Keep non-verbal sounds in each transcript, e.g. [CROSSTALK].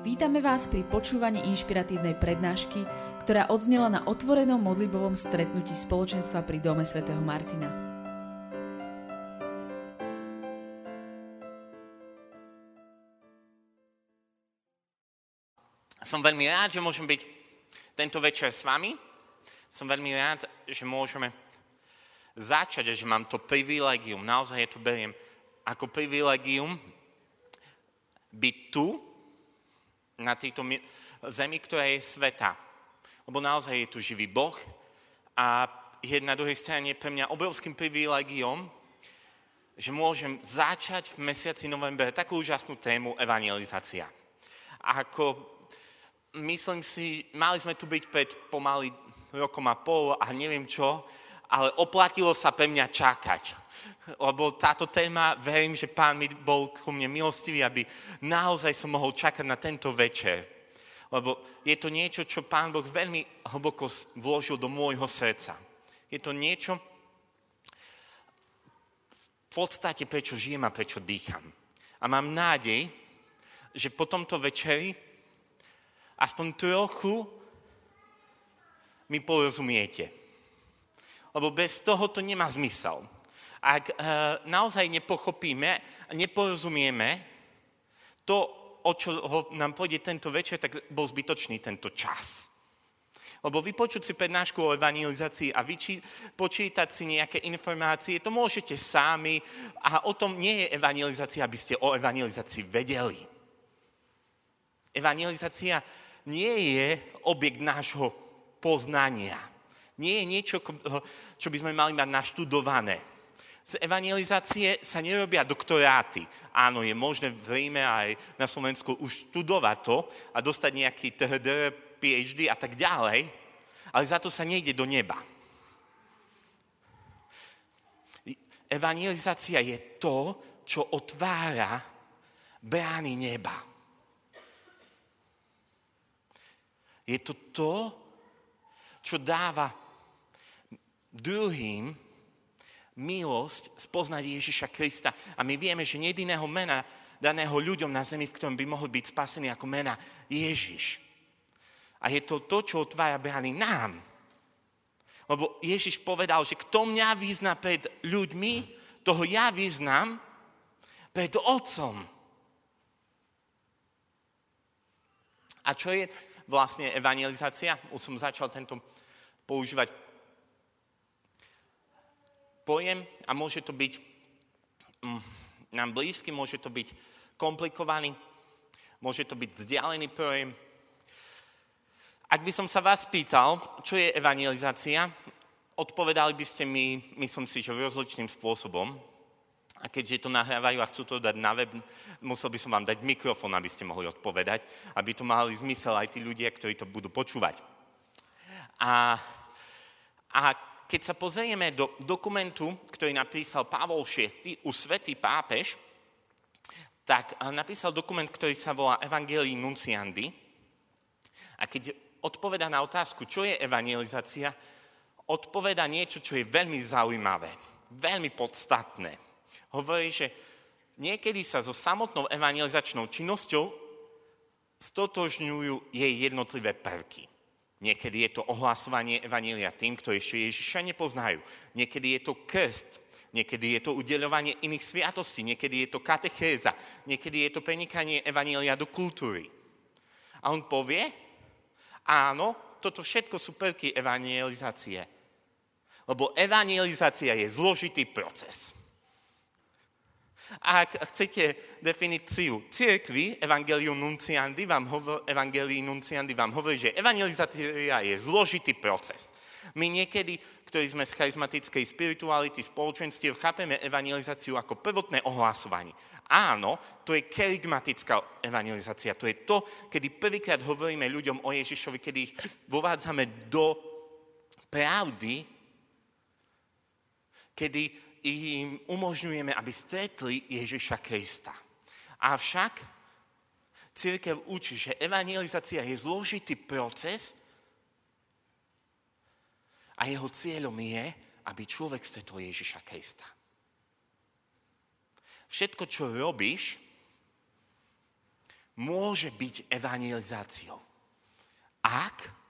Vítame vás pri počúvaní inšpiratívnej prednášky, ktorá odznela na otvorenom modlibovom stretnutí spoločenstva pri Dome svätého Martina. Som veľmi rád, že môžem byť tento večer s vami. Som veľmi rád, že môžeme začať a že mám to privilegium, naozaj to beriem ako privilegium byť tu na tejto zemi, ktorá je sveta. Lebo naozaj je tu živý Boh a je na druhej strane pre mňa obrovským privilegiom, že môžem začať v mesiaci november takú úžasnú tému evangelizácia. Ako myslím si, mali sme tu byť pred pomaly rokom a pol a neviem čo, ale oplatilo sa pre mňa čakať. Lebo táto téma, verím, že pán mi bol ku mne milostivý, aby naozaj som mohol čakať na tento večer. Lebo je to niečo, čo pán Boh veľmi hlboko vložil do môjho srdca. Je to niečo, v podstate prečo žijem a prečo dýcham. A mám nádej, že po tomto večeri aspoň trochu mi porozumiete lebo bez toho to nemá zmysel. Ak e, naozaj nepochopíme, neporozumieme to, o čo nám pôjde tento večer, tak bol zbytočný tento čas. Lebo vypočuť si prednášku o evangelizácii a vyči, počítať si nejaké informácie, to môžete sami a o tom nie je evangelizácia, aby ste o evangelizácii vedeli. Evangelizácia nie je objekt nášho poznania nie je niečo, čo by sme mali mať naštudované. Z evangelizácie sa nerobia doktoráty. Áno, je možné v Ríme aj na Slovensku už študovať to a dostať nejaký THD, PhD a tak ďalej, ale za to sa nejde do neba. Evangelizácia je to, čo otvára brány neba. Je to to, čo dáva druhým milosť spoznať Ježiša Krista. A my vieme, že jediného mena daného ľuďom na zemi, v ktorom by mohli byť spasení ako mena Ježiš. A je to to, čo otvára brány nám. Lebo Ježiš povedal, že kto mňa vyzná pred ľuďmi, toho ja vyznám pred Otcom. A čo je vlastne evangelizácia? Už som začal tento používať pojem a môže to byť mm, nám blízky, môže to byť komplikovaný, môže to byť vzdialený pojem. Ak by som sa vás pýtal, čo je evangelizácia, odpovedali by ste mi, myslím si, že rozličným spôsobom. A keďže to nahrávajú a chcú to dať na web, musel by som vám dať mikrofón, aby ste mohli odpovedať, aby to mali zmysel aj tí ľudia, ktorí to budú počúvať. A, a keď sa pozrieme do dokumentu, ktorý napísal Pavol VI, už svetý pápež, tak napísal dokument, ktorý sa volá Evangelii Nunciandi. A keď odpoveda na otázku, čo je evangelizácia, odpoveda niečo, čo je veľmi zaujímavé, veľmi podstatné. Hovorí, že niekedy sa so samotnou evangelizačnou činnosťou stotožňujú jej jednotlivé prvky. Niekedy je to ohlasovanie Evanília tým, ktorí ešte Ježiša nepoznajú. Niekedy je to krst, niekedy je to udeľovanie iných sviatostí, niekedy je to katechéza, niekedy je to prenikanie Evanília do kultúry. A on povie, áno, toto všetko sú prvky evangelizácie. Lebo evangelizácia je zložitý proces. Ak chcete definíciu cirkvy, Evangelium Nunciandi vám hovor, Evangelii Nunciandi vám hovorí, že evangelizácia je zložitý proces. My niekedy, ktorí sme z charizmatickej spirituality, spoločenstiev, chápeme evangelizáciu ako prvotné ohlasovanie. Áno, to je kerigmatická evangelizácia. To je to, kedy prvýkrát hovoríme ľuďom o Ježišovi, kedy ich vovádzame do pravdy, kedy im umožňujeme, aby stretli Ježiša Krista. Avšak církev učí, že evangelizácia je zložitý proces a jeho cieľom je, aby človek stretol Ježiša Krista. Všetko, čo robíš, môže byť evangelizáciou. Ak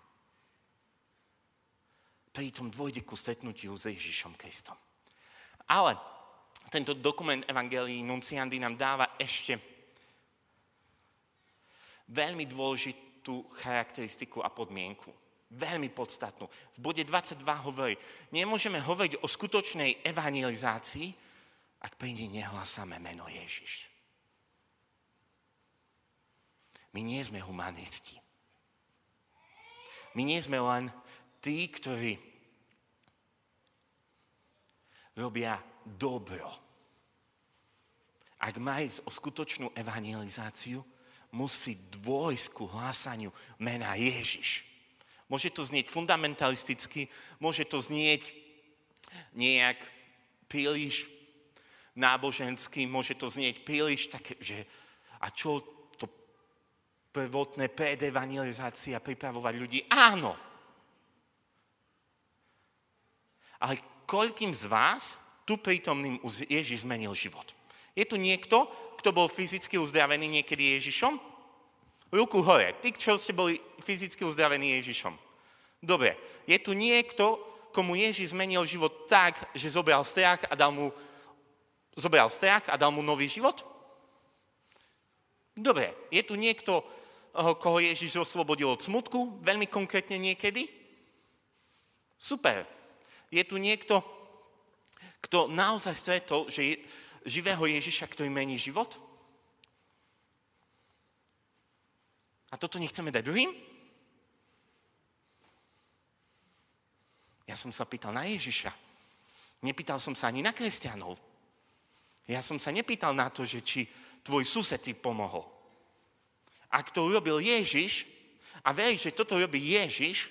pritom dôjde ku stretnutiu s Ježišom Kristom. Ale tento dokument Evangelii Nunciandy nám dáva ešte veľmi dôležitú charakteristiku a podmienku. Veľmi podstatnú. V bode 22 hovorí, nemôžeme hovoriť o skutočnej evangelizácii, ak pri nej nehlasíme meno Ježiš. My nie sme humanisti. My nie sme len tí, ktorí robia dobro. Ak má ísť o skutočnú evangelizáciu, musí dôjsť ku hlásaniu mena Ježiš. Môže to znieť fundamentalisticky, môže to znieť nejak príliš náboženský, môže to znieť príliš také, že a čo to prvotné predevangelizácia pripravovať ľudí? Áno. Ale koľkým z vás tu prítomným Ježiš zmenil život? Je tu niekto, kto bol fyzicky uzdravený niekedy Ježišom? Ruku hore. Tí, čo ste boli fyzicky uzdravení Ježišom. Dobre. Je tu niekto, komu Ježiš zmenil život tak, že zobral strach a dal mu, zobral strach a dal mu nový život? Dobre. Je tu niekto, eh, koho Ježiš oslobodil od smutku? Veľmi konkrétne niekedy? Super je tu niekto, kto naozaj stretol že je, živého Ježiša, ktorý mení život? A toto nechceme dať druhým? Ja som sa pýtal na Ježiša. Nepýtal som sa ani na kresťanov. Ja som sa nepýtal na to, že či tvoj sused ti pomohol. Ak to urobil Ježiš a veríš, že toto robí Ježiš,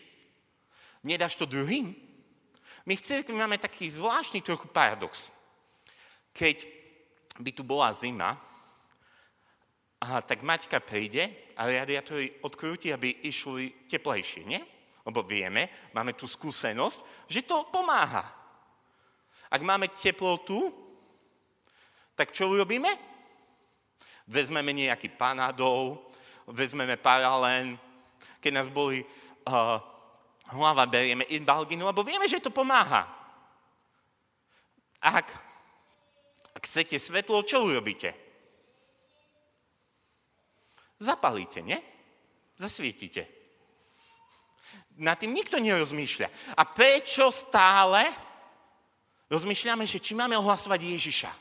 nedáš to druhým? My v cirkvi máme taký zvláštny trochu paradox. Keď by tu bola zima, a tak Maťka príde a radiátory odkrúti, aby išli teplejšie, nie? Lebo vieme, máme tu skúsenosť, že to pomáha. Ak máme teplotu, tak čo urobíme? Vezmeme nejaký panadol, vezmeme paralén, keď nás boli uh, hlava berieme Balginu, lebo vieme, že to pomáha. Ak, ak chcete svetlo, čo urobíte? Zapalíte, nie? Zasvietite. Na tým nikto nerozmýšľa. A prečo stále rozmýšľame, že či máme ohlasovať Ježiša?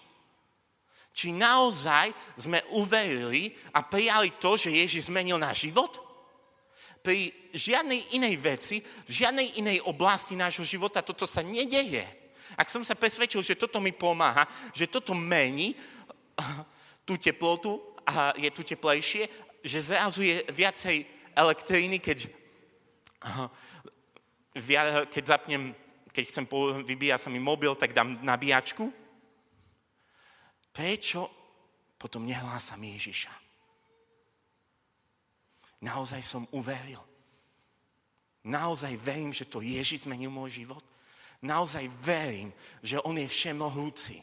Či naozaj sme uverili a prijali to, že Ježiš zmenil náš život? Pri žiadnej inej veci, v žiadnej inej oblasti nášho života toto sa nedeje. Ak som sa presvedčil, že toto mi pomáha, že toto mení [CLEARS THROAT] tú teplotu a je tu teplejšie, že zrazu je viacej elektriny, keď, [CLEARS THROAT] keď zapnem, keď chcem vybíjať sa mi mobil, tak dám nabíjačku. Prečo potom nehlásam Ježiša? Naozaj som uveril. Naozaj verím, že to Ježiš zmenil môj život. Naozaj verím, že On je všemohúci.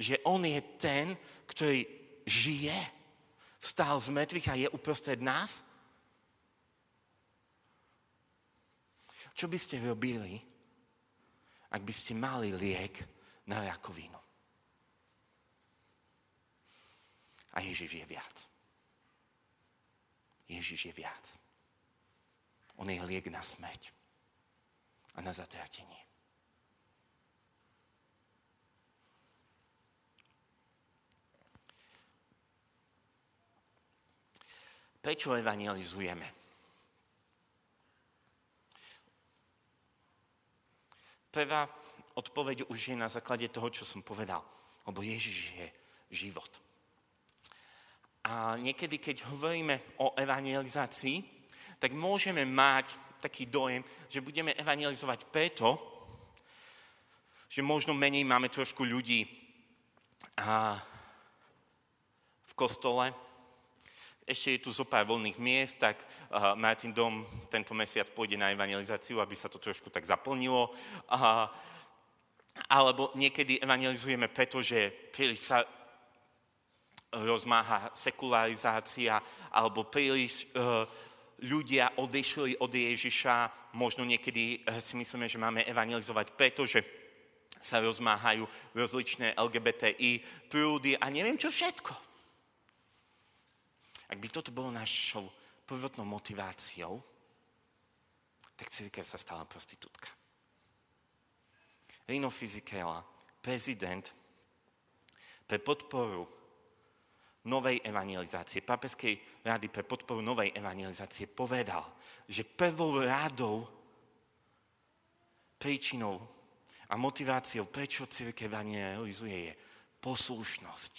Že On je ten, ktorý žije, vstal z mŕtvych a je uprostred nás. Čo by ste robili, ak by ste mali liek na rakovinu? A Ježiš je viac. Ježiš je viac. On je liek na smrť a na zatratenie. Prečo evangelizujeme? Prvá odpoveď už je na základe toho, čo som povedal. Lebo Ježiš je život. A niekedy, keď hovoríme o evangelizácii, tak môžeme mať taký dojem, že budeme evangelizovať preto, že možno menej máme trošku ľudí a v kostole. Ešte je tu zo pár voľných miest, tak Martin Dom tento mesiac pôjde na evangelizáciu, aby sa to trošku tak zaplnilo. Uh, alebo niekedy evangelizujeme preto, že príliš sa rozmáha sekularizácia alebo príliš uh, ľudia odišli od Ježiša. Možno niekedy uh, si myslíme, že máme evangelizovať, pretože sa rozmáhajú rozličné LGBTI prúdy a neviem čo všetko. Ak by toto bolo našou prvotnou motiváciou, tak církev sa stala prostitútka. Rino Fizikela, prezident pre podporu novej evangelizácie, papeskej rady pre podporu novej evangelizácie povedal, že prvou rádou príčinou a motiváciou, prečo církev evangelizuje, je poslušnosť.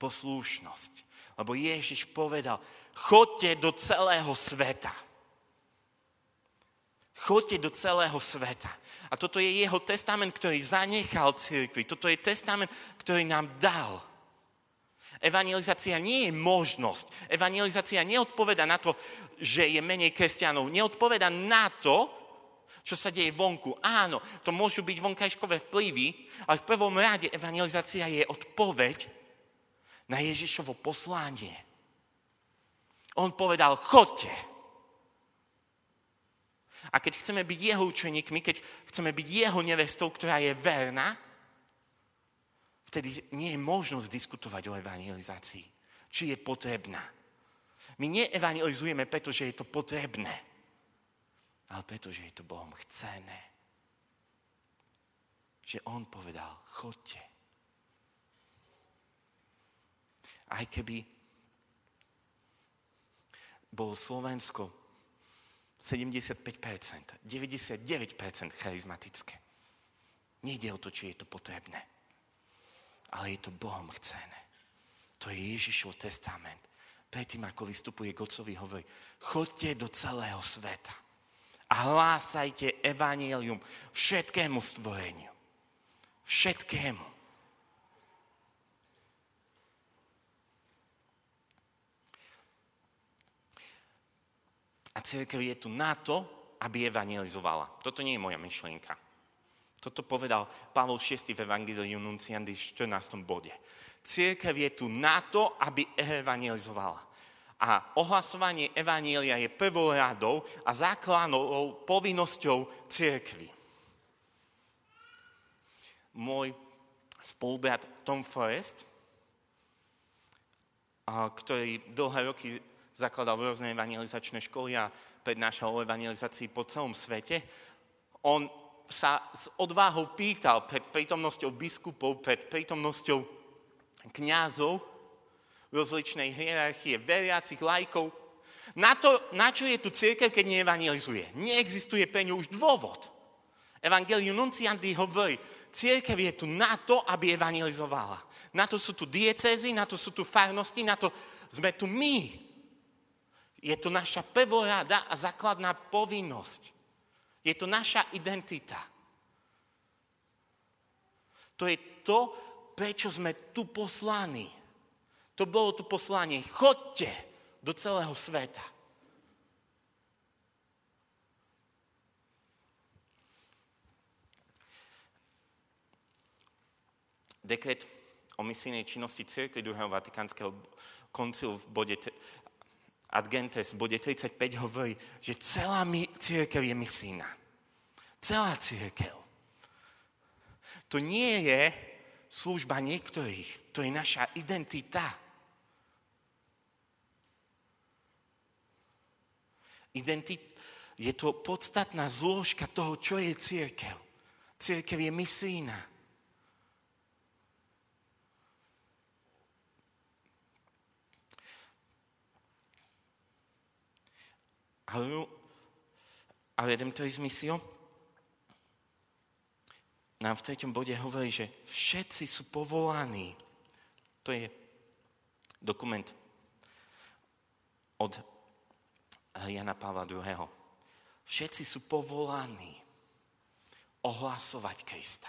Poslušnosť. Lebo Ježiš povedal, chodte do celého sveta. Chodte do celého sveta. A toto je jeho testament, ktorý zanechal církvi. Toto je testament, ktorý nám dal. Evangelizácia nie je možnosť. Evangelizácia neodpoveda na to, že je menej kresťanov. Neodpoveda na to, čo sa deje vonku. Áno, to môžu byť vonkajškové vplyvy, ale v prvom rade evangelizácia je odpoveď na Ježišovo poslanie. On povedal, chodte. A keď chceme byť jeho učeníkmi, keď chceme byť jeho nevestou, ktorá je verná, vtedy nie je možnosť diskutovať o evangelizácii. Či je potrebná. My neevangelizujeme, pretože je to potrebné, ale pretože je to Bohom chcené. Že On povedal, chodte. Aj keby bolo Slovensko 75%, 99% charizmatické. Nejde o to, či je to potrebné ale je to Bohom chcené. To je Ježišov testament. Predtým, ako vystupuje k Otcovi, hovorí, chodte do celého sveta a hlásajte evanílium všetkému stvoreniu. Všetkému. A církev je tu na to, aby evangelizovala. Toto nie je moja myšlienka. Toto povedal Pavol VI v Evangeliu Nunciandi v 14. bode. Církev je tu na to, aby evangelizovala. A ohlasovanie evanielia je prvou radou a základnou povinnosťou církvy. Môj spolubrat Tom Forrest, ktorý dlhé roky zakladal rôzne evangelizačné školy a prednášal o evangelizácii po celom svete, on sa s odváhou pýtal pred prítomnosťou biskupov, pred prítomnosťou kňazov, rozličnej hierarchie, veriacich lajkov, na, to, na čo je tu církev, keď neevangelizuje? Neexistuje pre ňu už dôvod. Evangelium Nunciandy hovorí, církev je tu na to, aby evangelizovala. Na to sú tu diecézy, na to sú tu farnosti, na to sme tu my. Je to naša prvorada a základná povinnosť. Je to naša identita. To je to, prečo sme tu poslaní. To bolo tu poslanie. Chodte do celého sveta. Dekret o misijnej činnosti cirkvi druhého Vatikánskeho koncilu v bode Ad Gentes v bode 35 hovorí, že celá mi, církev je misína. Celá církev. To nie je služba niektorých, to je naša identita. Identit, je to podstatná zložka toho, čo je církev. Církev je misína. A Redemptoris Missio nám v treťom bode hovorí, že všetci sú povolaní. To je dokument od Jana Pavla II. Všetci sú povolaní ohlasovať Krista.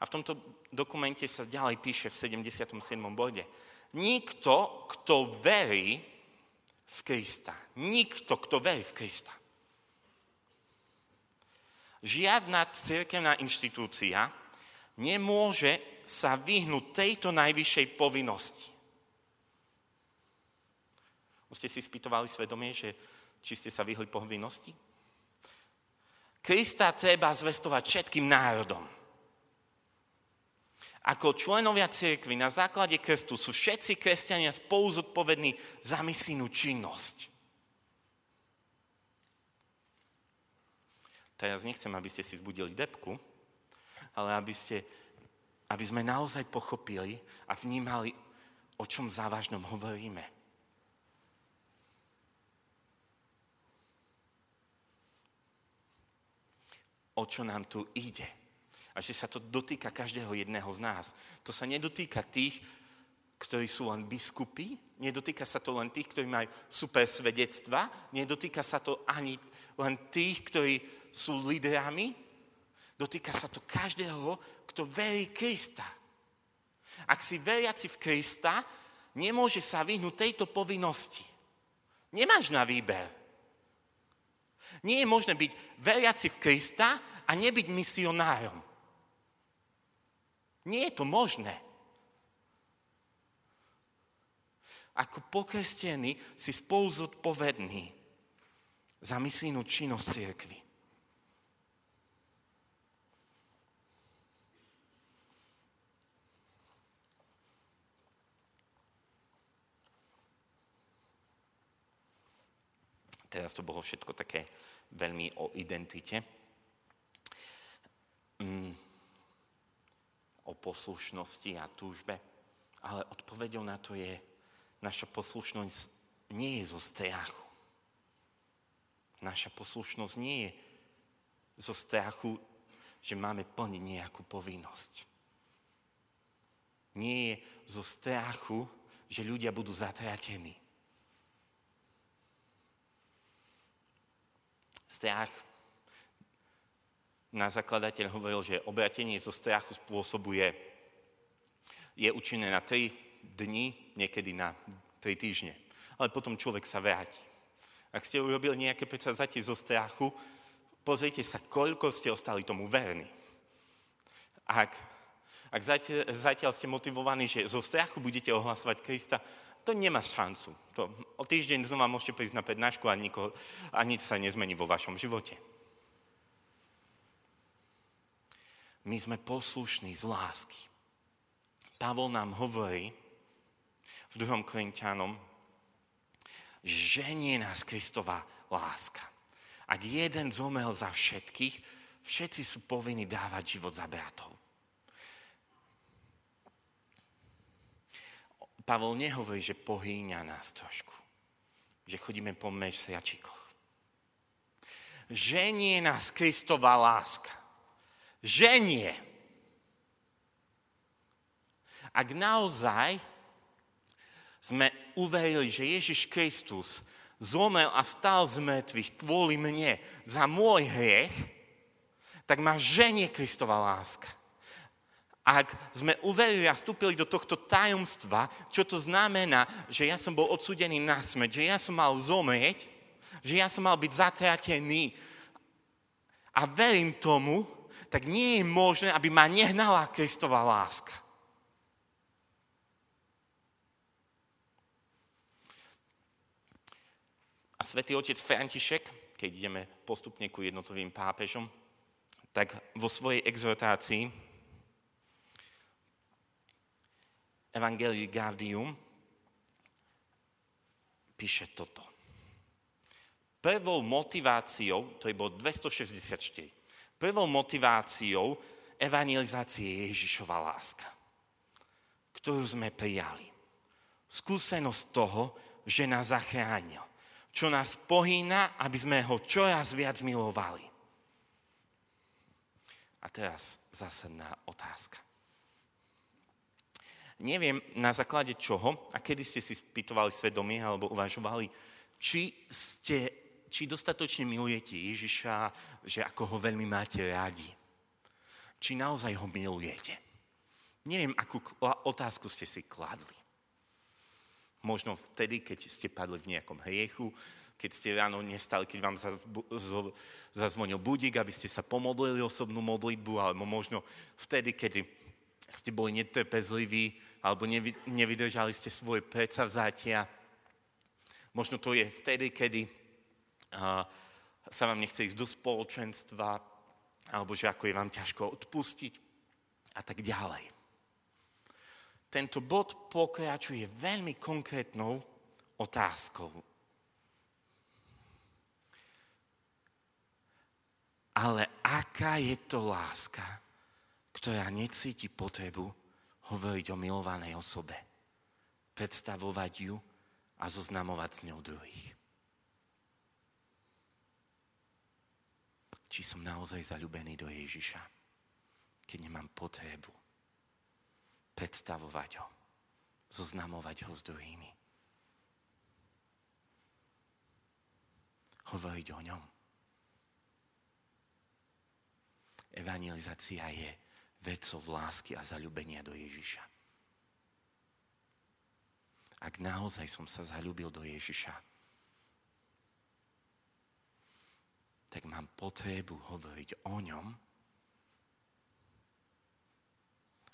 A v tomto dokumente sa ďalej píše v 77. bode. Nikto, kto verí, v Krista. Nikto, kto verí v Krista. Žiadna cirkevná inštitúcia nemôže sa vyhnúť tejto najvyššej povinnosti. Už ste si spýtovali svedomie, že či ste sa vyhli povinnosti? Krista treba zvestovať všetkým národom. Ako členovia cirkvi na základe krstu sú všetci kresťania spolu zodpovední za misijnú činnosť. Teraz nechcem, aby ste si zbudili depku, ale aby, ste, aby sme naozaj pochopili a vnímali, o čom závažnom hovoríme. O čo nám tu ide. A že sa to dotýka každého jedného z nás. To sa nedotýka tých, ktorí sú len biskupy, nedotýka sa to len tých, ktorí majú super svedectva, nedotýka sa to ani len tých, ktorí sú lídrami, dotýka sa to každého, kto verí Krista. Ak si veriaci v Krista, nemôže sa vyhnúť tejto povinnosti. Nemáš na výber. Nie je možné byť veriaci v Krista a nebyť misionárom. Nie je to možné. Ako pokrstený si spolu zodpovedný za misijnú činnosť cirkvi. Teraz to bolo všetko také veľmi o identite. Mm, o poslušnosti a túžbe. Ale odpovedou na to je, naša poslušnosť nie je zo strachu. Naša poslušnosť nie je zo strachu, že máme plniť nejakú povinnosť. Nie je zo strachu, že ľudia budú zatratení. Strach. Na zakladateľ hovoril, že obratenie zo strachu spôsobuje, je účinné na 3 dni, niekedy na 3 týždne. Ale potom človek sa vráti. Ak ste urobili nejaké predsazatie zo strachu, pozrite sa, koľko ste ostali tomu verní. Ak, ak zatiaľ, zatiaľ ste motivovaní, že zo strachu budete ohlasovať Krista, to nemá šancu. To, o týždeň znova môžete prísť na prednášku a, niko, a nič sa nezmení vo vašom živote. My sme poslušní z lásky. Pavol nám hovorí v 2. Korintianom, ženie nás Kristová láska. Ak jeden zomel za všetkých, všetci sú povinni dávať život za bratov. Pavol nehovorí, že pohýňa nás trošku. Že chodíme po mesiačikoch. Ženie nás Kristová láska. Ženie. Ak naozaj sme uverili, že Ježiš Kristus zomel a stal z mŕtvych kvôli mne za môj hriech, tak ma ženie Kristova láska ak sme uverili a vstúpili do tohto tajomstva, čo to znamená, že ja som bol odsudený na smrť, že ja som mal zomrieť, že ja som mal byť zatratený a verím tomu, tak nie je možné, aby ma nehnala Kristova láska. A svätý otec František, keď ideme postupne ku jednotlivým pápežom, tak vo svojej exhortácii Evangelii Gaudium píše toto. Prvou motiváciou, to je bod 264, prvou motiváciou evangelizácie je Ježišova láska, ktorú sme prijali. Skúsenosť toho, že nás zachránil, čo nás pohýna, aby sme ho čoraz viac milovali. A teraz zásadná otázka. Neviem na základe čoho a kedy ste si spýtovali svedomie alebo uvažovali, či, ste, či dostatočne milujete Ježiša, že ako ho veľmi máte rádi. Či naozaj ho milujete. Neviem, akú otázku ste si kladli. Možno vtedy, keď ste padli v nejakom hriechu, keď ste ráno nestali, keď vám zazvonil budík, aby ste sa pomodlili osobnú modlitbu, alebo možno vtedy, keď ste boli netrpezliví alebo nevy, nevydržali ste svoje predsavzatia. Možno to je vtedy, kedy sa vám nechce ísť do spoločenstva, alebo že ako je vám ťažko odpustiť a tak ďalej. Tento bod pokračuje veľmi konkrétnou otázkou. Ale aká je to láska, ktorá necíti potrebu hovoriť o milovanej osobe, predstavovať ju a zoznamovať s ňou druhých? Či som naozaj zalúbený do Ježiša, keď nemám potrebu predstavovať ho, zoznamovať ho s druhými. Hovoriť o ňom. Evangelizácia je vecou lásky a zalúbenia do Ježiša. Ak naozaj som sa zalúbil do Ježiša, tak mám potrebu hovoriť o ňom,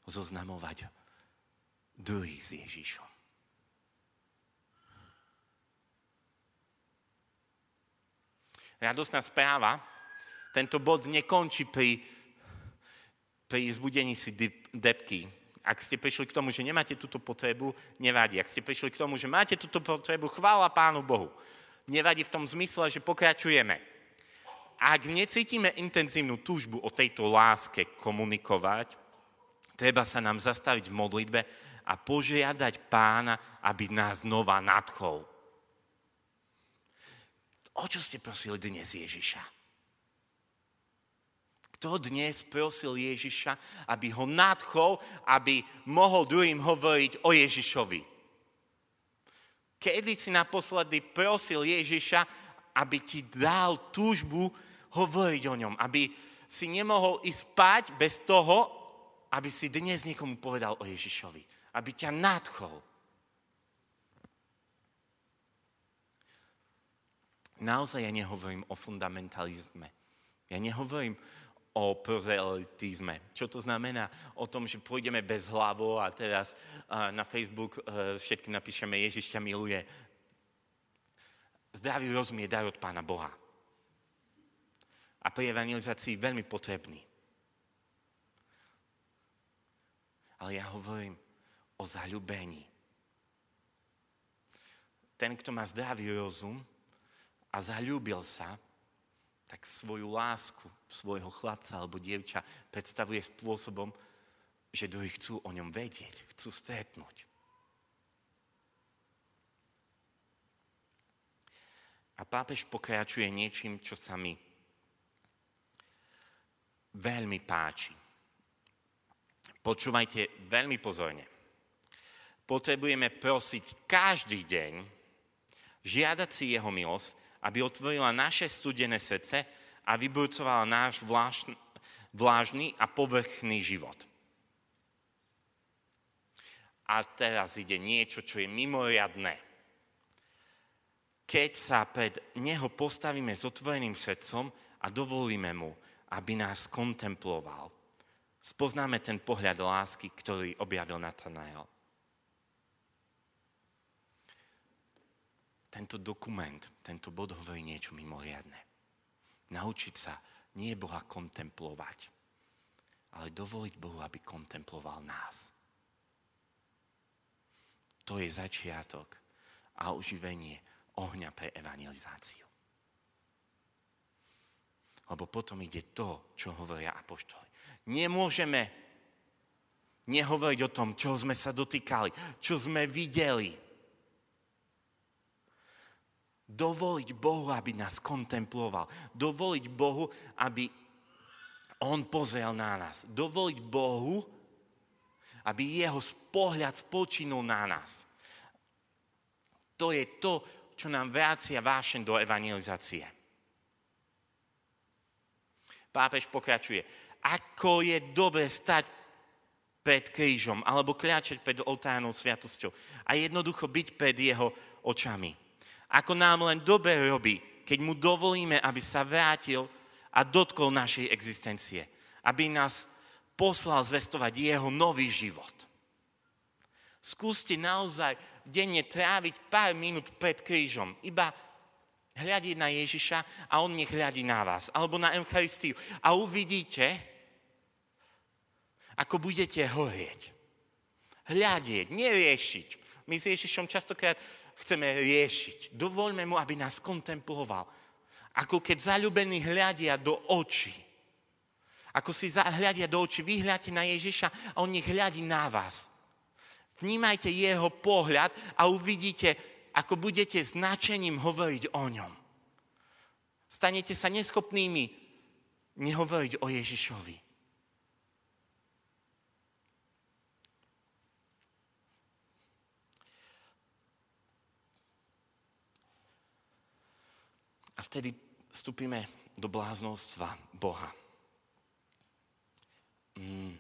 zoznamovať druhých s Ježišom. Radostná správa, tento bod nekončí pri, pri zbudení si depky. Ak ste prišli k tomu, že nemáte túto potrebu, nevadí. Ak ste prišli k tomu, že máte túto potrebu, chvála Pánu Bohu. Nevadí v tom zmysle, že pokračujeme ak necítime intenzívnu túžbu o tejto láske komunikovať, treba sa nám zastaviť v modlitbe a požiadať pána, aby nás znova nadchol. O čo ste prosili dnes Ježiša? Kto dnes prosil Ježiša, aby ho nadchol, aby mohol druhým hovoriť o Ježišovi? Kedy si naposledy prosil Ježiša, aby ti dal túžbu hovoriť o ňom, aby si nemohol ísť spať bez toho, aby si dnes niekomu povedal o Ježišovi. Aby ťa nadchol. Naozaj ja nehovorím o fundamentalizme. Ja nehovorím o prozelitizme. Čo to znamená? O tom, že pôjdeme bez hlavo a teraz na Facebook e, všetkým napíšeme Ježiš ťa miluje. Zdravý rozum je dar od Pána Boha a pri evangelizácii veľmi potrebný. Ale ja hovorím o zaľubení. Ten, kto má zdravý rozum a zaľúbil sa, tak svoju lásku, svojho chlapca alebo dievča predstavuje spôsobom, že druhí chcú o ňom vedieť, chcú stretnúť. A pápež pokračuje niečím, čo sa mi veľmi páči. Počúvajte veľmi pozorne. Potrebujeme prosiť každý deň, žiadať si jeho milosť, aby otvorila naše studené srdce a vyburcovala náš vlážny a povrchný život. A teraz ide niečo, čo je mimoriadné. Keď sa pred Neho postavíme s otvoreným srdcom a dovolíme Mu, aby nás kontemploval. Spoznáme ten pohľad lásky, ktorý objavil Natanael. Tento dokument, tento bod hovorí niečo mimoriadne. Naučiť sa nie Boha kontemplovať, ale dovoliť Bohu, aby kontemploval nás. To je začiatok a oživenie ohňa pre evangelizáciu. Lebo potom ide to, čo hovoria apoštoli. Nemôžeme nehovoriť o tom, čo sme sa dotýkali, čo sme videli. Dovoliť Bohu, aby nás kontemploval. Dovoliť Bohu, aby On pozrel na nás. Dovoliť Bohu, aby jeho pohľad spočinul na nás. To je to, čo nám vracia vášen do evangelizácie pápež pokračuje. Ako je dobre stať pred krížom alebo kľačať pred oltárnou sviatosťou a jednoducho byť pred jeho očami. Ako nám len dobre robí, keď mu dovolíme, aby sa vrátil a dotkol našej existencie. Aby nás poslal zvestovať jeho nový život. Skúste naozaj denne tráviť pár minút pred krížom. Iba hľadiť na Ježiša a on nech hľadí na vás. Alebo na Eucharistiu. A uvidíte, ako budete horieť. Hľadieť, neriešiť. My s Ježišom častokrát chceme riešiť. Dovoľme mu, aby nás kontemploval. Ako keď zalúbení hľadia do očí. Ako si hľadia do očí, vy hľadíte na Ježiša a on nech hľadí na vás. Vnímajte jeho pohľad a uvidíte, ako budete značením hovoriť o ňom. Stanete sa neschopnými nehovoriť o Ježišovi. A vtedy vstúpime do bláznostva Boha. Mm.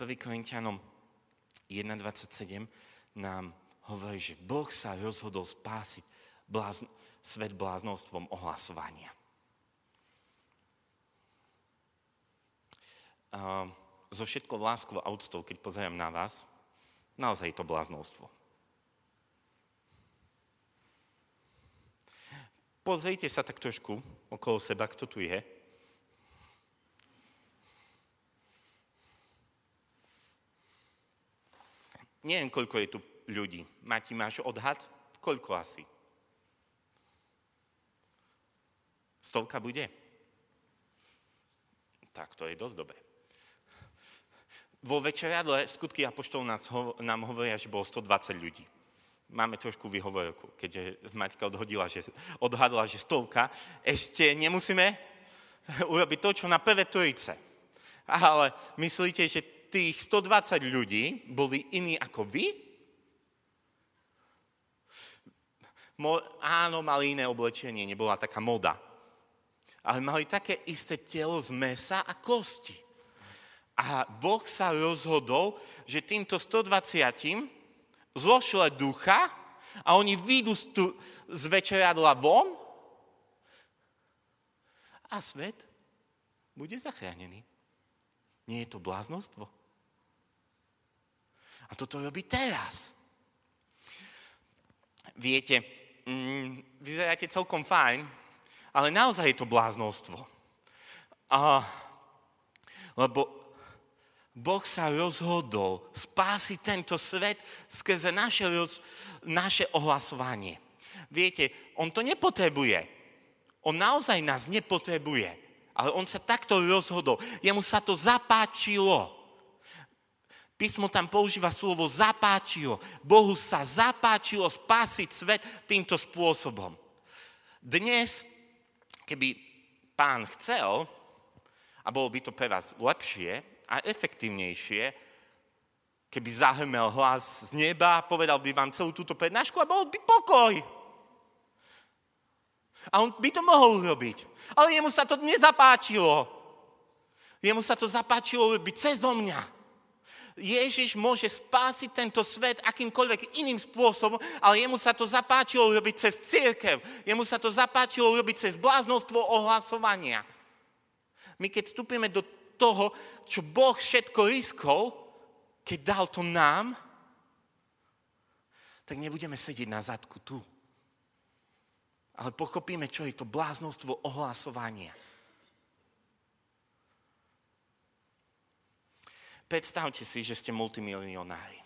1. Korintianom 1.27 nám hovorí, že Boh sa rozhodol spásiť blázn- svet bláznostvom ohlasovania. Uh, zo všetkou láskou a úctou, keď pozerám na vás, naozaj je to bláznostvo. Pozrite sa tak trošku okolo seba, kto tu je. Neviem, koľko je tu ľudí. Mati, máš odhad? Koľko asi? Stovka bude? Tak, to je dosť dobre. Vo večeriadle skutky Apoštol nám hovoria, že bolo 120 ľudí. Máme trošku vyhovorku, keďže Maťka odhodila, že, odhadla, že stovka. Ešte nemusíme urobiť to, čo na prvé trojice. Ale myslíte, že tých 120 ľudí boli iní ako vy? Mo, áno, mali iné oblečenie, nebola taká moda. Ale mali také isté telo z mesa a kosti. A Boh sa rozhodol, že týmto 120 zlošle ducha a oni výjdu z, tu, z večeradla von a svet bude zachránený. Nie je to bláznostvo? A toto robí teraz. Viete, mm, vyzeráte celkom fajn, ale naozaj je to bláznostvo. A, lebo Boh sa rozhodol spásiť tento svet skrze naše, naše ohlasovanie. Viete, on to nepotrebuje. On naozaj nás nepotrebuje. Ale on sa takto rozhodol. Jemu sa to zapáčilo. Písmo tam používa slovo zapáčilo. Bohu sa zapáčilo spásiť svet týmto spôsobom. Dnes, keby pán chcel, a bolo by to pre vás lepšie a efektívnejšie, keby zahrmel hlas z neba, povedal by vám celú túto prednášku a bol by pokoj. A on by to mohol urobiť. Ale jemu sa to nezapáčilo. Jemu sa to zapáčilo robiť cez mňa. Ježiš môže spásiť tento svet akýmkoľvek iným spôsobom, ale jemu sa to zapáčilo robiť cez církev. Jemu sa to zapáčilo robiť cez bláznostvo ohlasovania. My keď vstúpime do toho, čo Boh všetko riskol, keď dal to nám, tak nebudeme sedieť na zadku tu. Ale pochopíme, čo je to bláznostvo ohlasovania. Predstavte si, že ste multimilionári.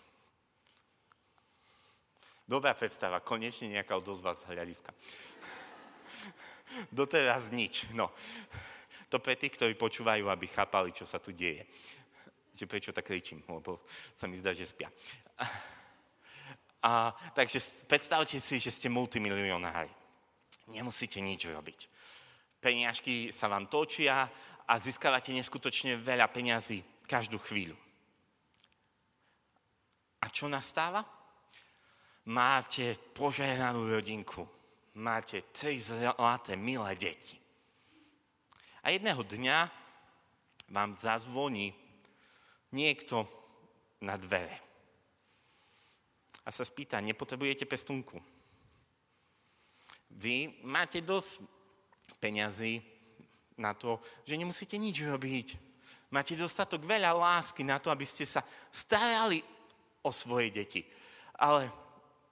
Dobrá predstava, konečne nejaká odozva z hľadiska. Doteraz nič. No, to pre tých, ktorí počúvajú, aby chápali, čo sa tu deje. Že prečo tak kričím, lebo sa mi zdá, že spia. A, takže predstavte si, že ste multimilionári. Nemusíte nič robiť. Peniažky sa vám točia a získavate neskutočne veľa peňazí každú chvíľu. A čo nastáva? Máte požehnanú rodinku. Máte tri zlaté, milé deti. A jedného dňa vám zazvoní niekto na dvere. A sa spýta, nepotrebujete pestunku? Vy máte dosť peňazí na to, že nemusíte nič robiť Máte dostatok veľa lásky na to, aby ste sa starali o svoje deti. Ale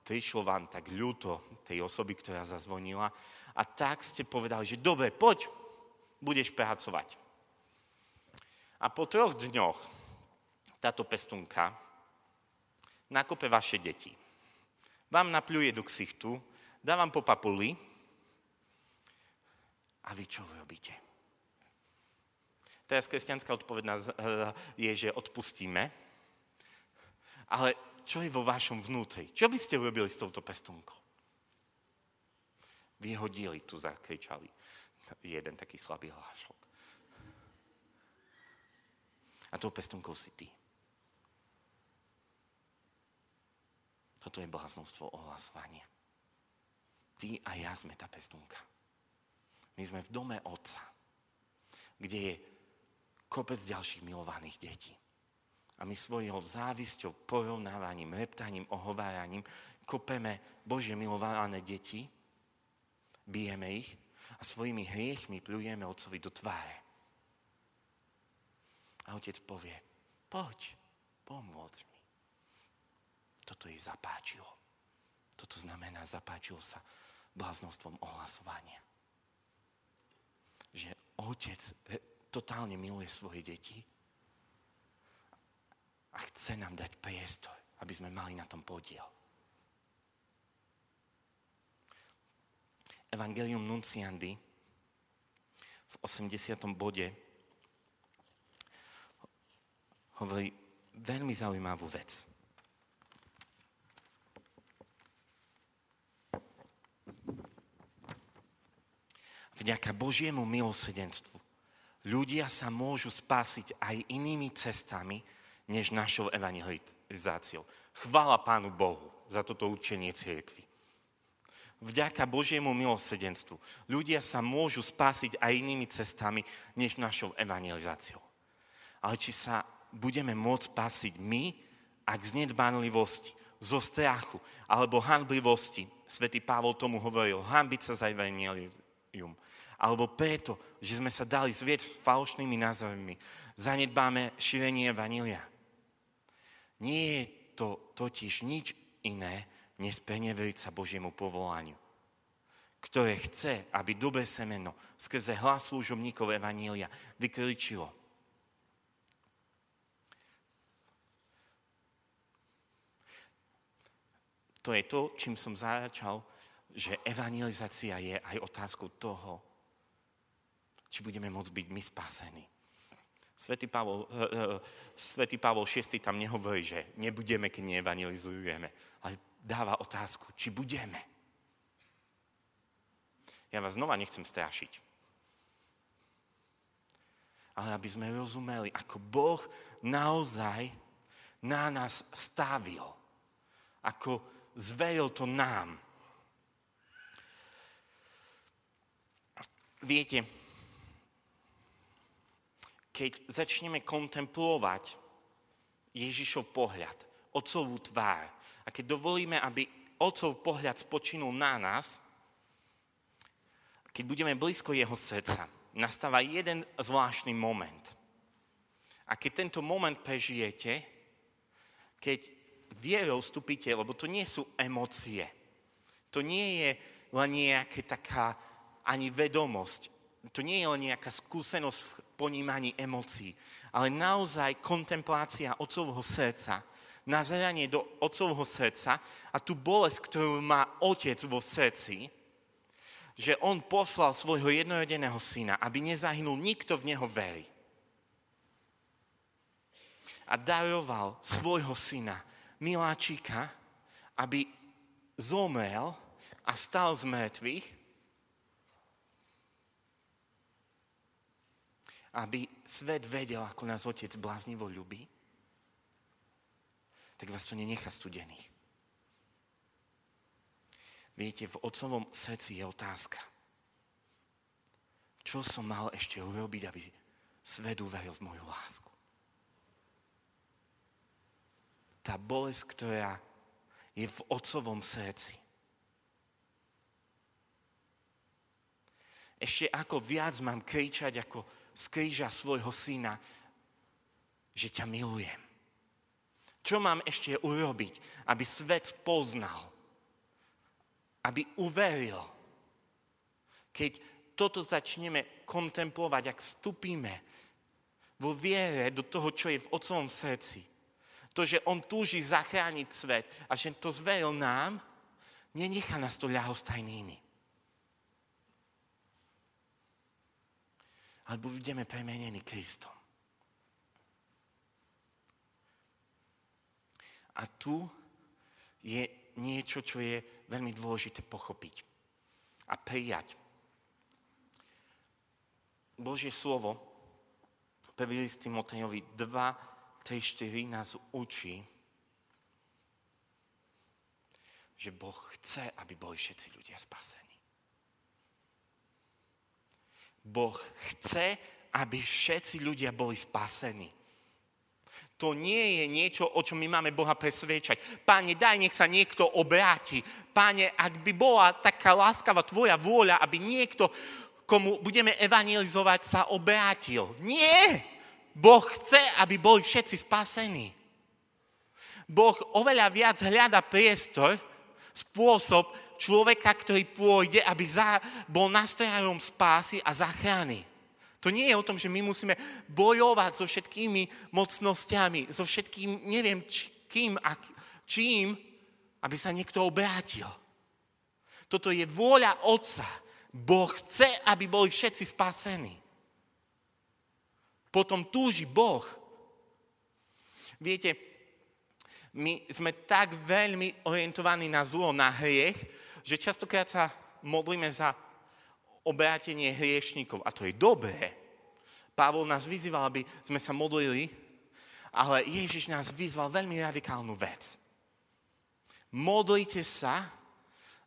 prišlo vám tak ľúto tej osoby, ktorá zazvonila a tak ste povedali, že dobre, poď, budeš pracovať. A po troch dňoch táto pestunka nakope vaše deti. Vám napľuje do ksichtu, dá vám po papuli a vy čo robíte? Teraz kresťanská odpoveď eh, je, že odpustíme. Ale čo je vo vašom vnútri? Čo by ste urobili s touto pestunkou? Vyhodili, tu zakričali. Jeden taký slabý hlášok. A tou pestunkou si ty. Toto je bláznostvo ohlasovania. Ty a ja sme tá pestunka. My sme v dome Otca, kde je kopec ďalších milovaných detí. A my svojou závisťou, porovnávaním, reptaním, ohováraním kopeme Božie milované deti, bijeme ich a svojimi hriechmi plujeme Otcovi do tváre. A Otec povie, poď, pomôcť mi. Toto jej zapáčilo. Toto znamená, zapáčilo sa bláznostvom ohlasovania. Že Otec totálne miluje svoje deti a chce nám dať priestor, aby sme mali na tom podiel. Evangelium Nunciandy v 80. bode hovorí veľmi zaujímavú vec. Vďaka Božiemu milosedenstvu ľudia sa môžu spásiť aj inými cestami, než našou evangelizáciou. Chvála Pánu Bohu za toto učenie cirkvi. Vďaka Božiemu milosedenstvu ľudia sa môžu spásiť aj inými cestami, než našou evangelizáciou. Ale či sa budeme môcť spásiť my, ak z nedbanlivosti, zo strachu alebo hanblivosti, svätý Pavol tomu hovoril, hanbiť sa za evangelium, alebo preto, že sme sa dali zvieť s falošnými názormi, zanedbáme šírenie vanília. Nie je to totiž nič iné, než sa Božiemu povolaniu, ktoré chce, aby dobré semeno skrze hlas služobníkov Evanília vykričilo. To je to, čím som začal, že evangelizácia je aj otázkou toho, či budeme môcť byť my spasení. Svetý Pavol, uh, uh, Svetý Pavol VI tam nehovorí, že nebudeme, keď neevangelizujeme, ale dáva otázku, či budeme. Ja vás znova nechcem strašiť. Ale aby sme rozumeli, ako Boh naozaj na nás stavil. Ako zveril to nám. Viete, keď začneme kontemplovať Ježišov pohľad, Otcovú tvár a keď dovolíme, aby Otcov pohľad spočinul na nás, keď budeme blízko Jeho srdca, nastáva jeden zvláštny moment. A keď tento moment prežijete, keď vierou vstúpite, lebo to nie sú emócie, to nie je len nejaká taká ani vedomosť, to nie je len nejaká skúsenosť v ponímaní emócií, ale naozaj kontemplácia otcovho srdca, nazeranie do otcovho srdca a tú bolesť, ktorú má otec vo srdci, že on poslal svojho jednorodeného syna, aby nezahynul nikto v neho verí. A daroval svojho syna, miláčika, aby zomrel a stal z mŕtvych, aby svet vedel, ako nás Otec bláznivo ľubí, tak vás to nenechá studených. Viete, v otcovom srdci je otázka. Čo som mal ešte urobiť, aby svet uveril v moju lásku? Tá bolesť, ktorá je v otcovom srdci. Ešte ako viac mám kričať, ako z kríža svojho syna, že ťa milujem. Čo mám ešte urobiť, aby svet poznal, aby uveril, keď toto začneme kontemplovať, ak vstupíme vo viere do toho, čo je v Otcovom srdci. To, že On túži zachrániť svet a že to zveril nám, nenechá nás to ľahostajnými. Ale budeme premenení Kristom. A tu je niečo, čo je veľmi dôležité pochopiť a prijať. Božie slovo, 1. list Timotejovi 2, 3, 4 nás učí, že Boh chce, aby boli všetci ľudia spasení. Boh chce, aby všetci ľudia boli spasení. To nie je niečo, o čom my máme Boha presviečať. Páne, daj, nech sa niekto obráti. Páne, ak by bola taká láskava tvoja vôľa, aby niekto komu budeme evangelizovať, sa obrátil. Nie! Boh chce, aby boli všetci spasení. Boh oveľa viac hľada priestor, spôsob človeka, ktorý pôjde, aby za, bol nastrojom spásy a záchrany. To nie je o tom, že my musíme bojovať so všetkými mocnosťami, so všetkým, neviem či, kým a čím, aby sa niekto obrátil. Toto je vôľa Otca, Boh chce, aby boli všetci spasení. Potom túži Boh. Viete, my sme tak veľmi orientovaní na zlo, na hriech, že častokrát sa modlíme za obrátenie hriešníkov. A to je dobré. Pavol nás vyzýval, aby sme sa modlili, ale Ježiš nás vyzval veľmi radikálnu vec. Modlite sa,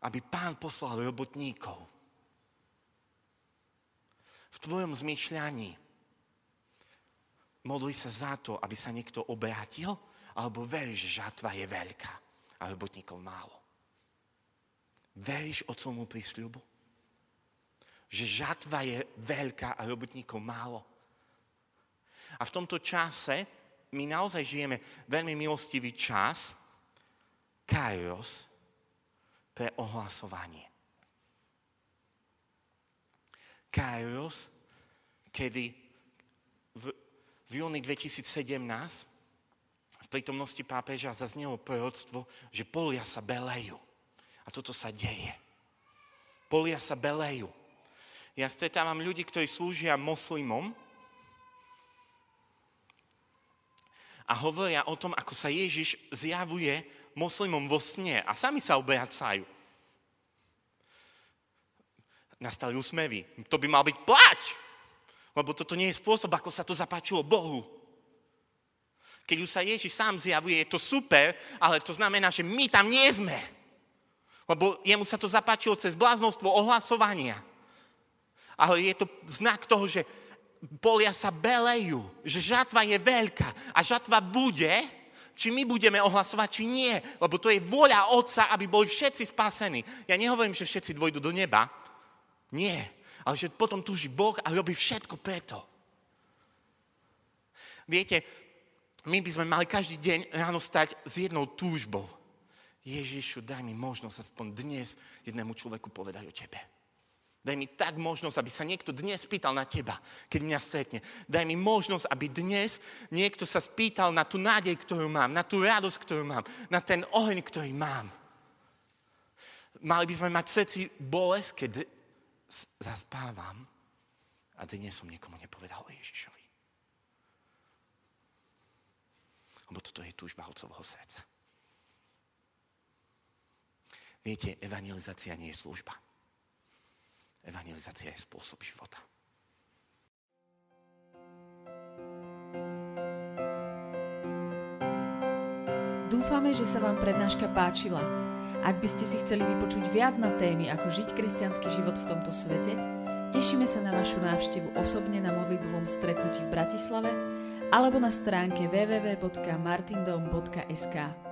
aby pán poslal robotníkov v tvojom zmyšľaní modli sa za to, aby sa niekto obrátil, alebo veríš, že žatva je veľká a robotníkov málo. Veríš otcovmu prísľubu? Že žatva je veľká a robotníkov málo. A v tomto čase my naozaj žijeme veľmi milostivý čas, kairos, pre ohlasovanie. Kairos, kedy v, v júni 2017 v prítomnosti pápeža zaznelo proroctvo, že polia sa belejú. Toto sa deje. Polia sa belejú. Ja stretávam ľudí, ktorí slúžia moslimom a hovoria o tom, ako sa Ježiš zjavuje moslimom vo sne a sami sa obracajú nastali úsmevy. To by mal byť pláč, lebo toto nie je spôsob, ako sa to zapáčilo Bohu. Keď už sa Ježiš sám zjavuje, je to super, ale to znamená, že my tam nie sme. Lebo jemu sa to zapáčilo cez bláznostvo ohlasovania. Ale je to znak toho, že polia sa belejú, že žatva je veľká a žatva bude, či my budeme ohlasovať, či nie. Lebo to je vôľa Otca, aby boli všetci spasení. Ja nehovorím, že všetci dvojdu do neba, nie. Ale že potom túži Boh a robí všetko preto. Viete, my by sme mali každý deň ráno stať s jednou túžbou. Ježišu, daj mi možnosť aspoň dnes jednému človeku povedať o tebe. Daj mi tak možnosť, aby sa niekto dnes spýtal na teba, keď mňa stretne. Daj mi možnosť, aby dnes niekto sa spýtal na tú nádej, ktorú mám, na tú radosť, ktorú mám, na ten oheň, ktorý mám. Mali by sme mať srdci bolesť, keď zaspávam a dnes som nikomu nepovedal o Ježišovi. Lebo toto je túžba otcovho srdca. Viete, evangelizácia nie je služba. Evangelizácia je spôsob života. Dúfame, že sa vám prednáška páčila. Ak by ste si chceli vypočuť viac na témy, ako žiť kresťanský život v tomto svete, tešíme sa na vašu návštevu osobne na modlitbovom stretnutí v Bratislave alebo na stránke www.martindom.sk.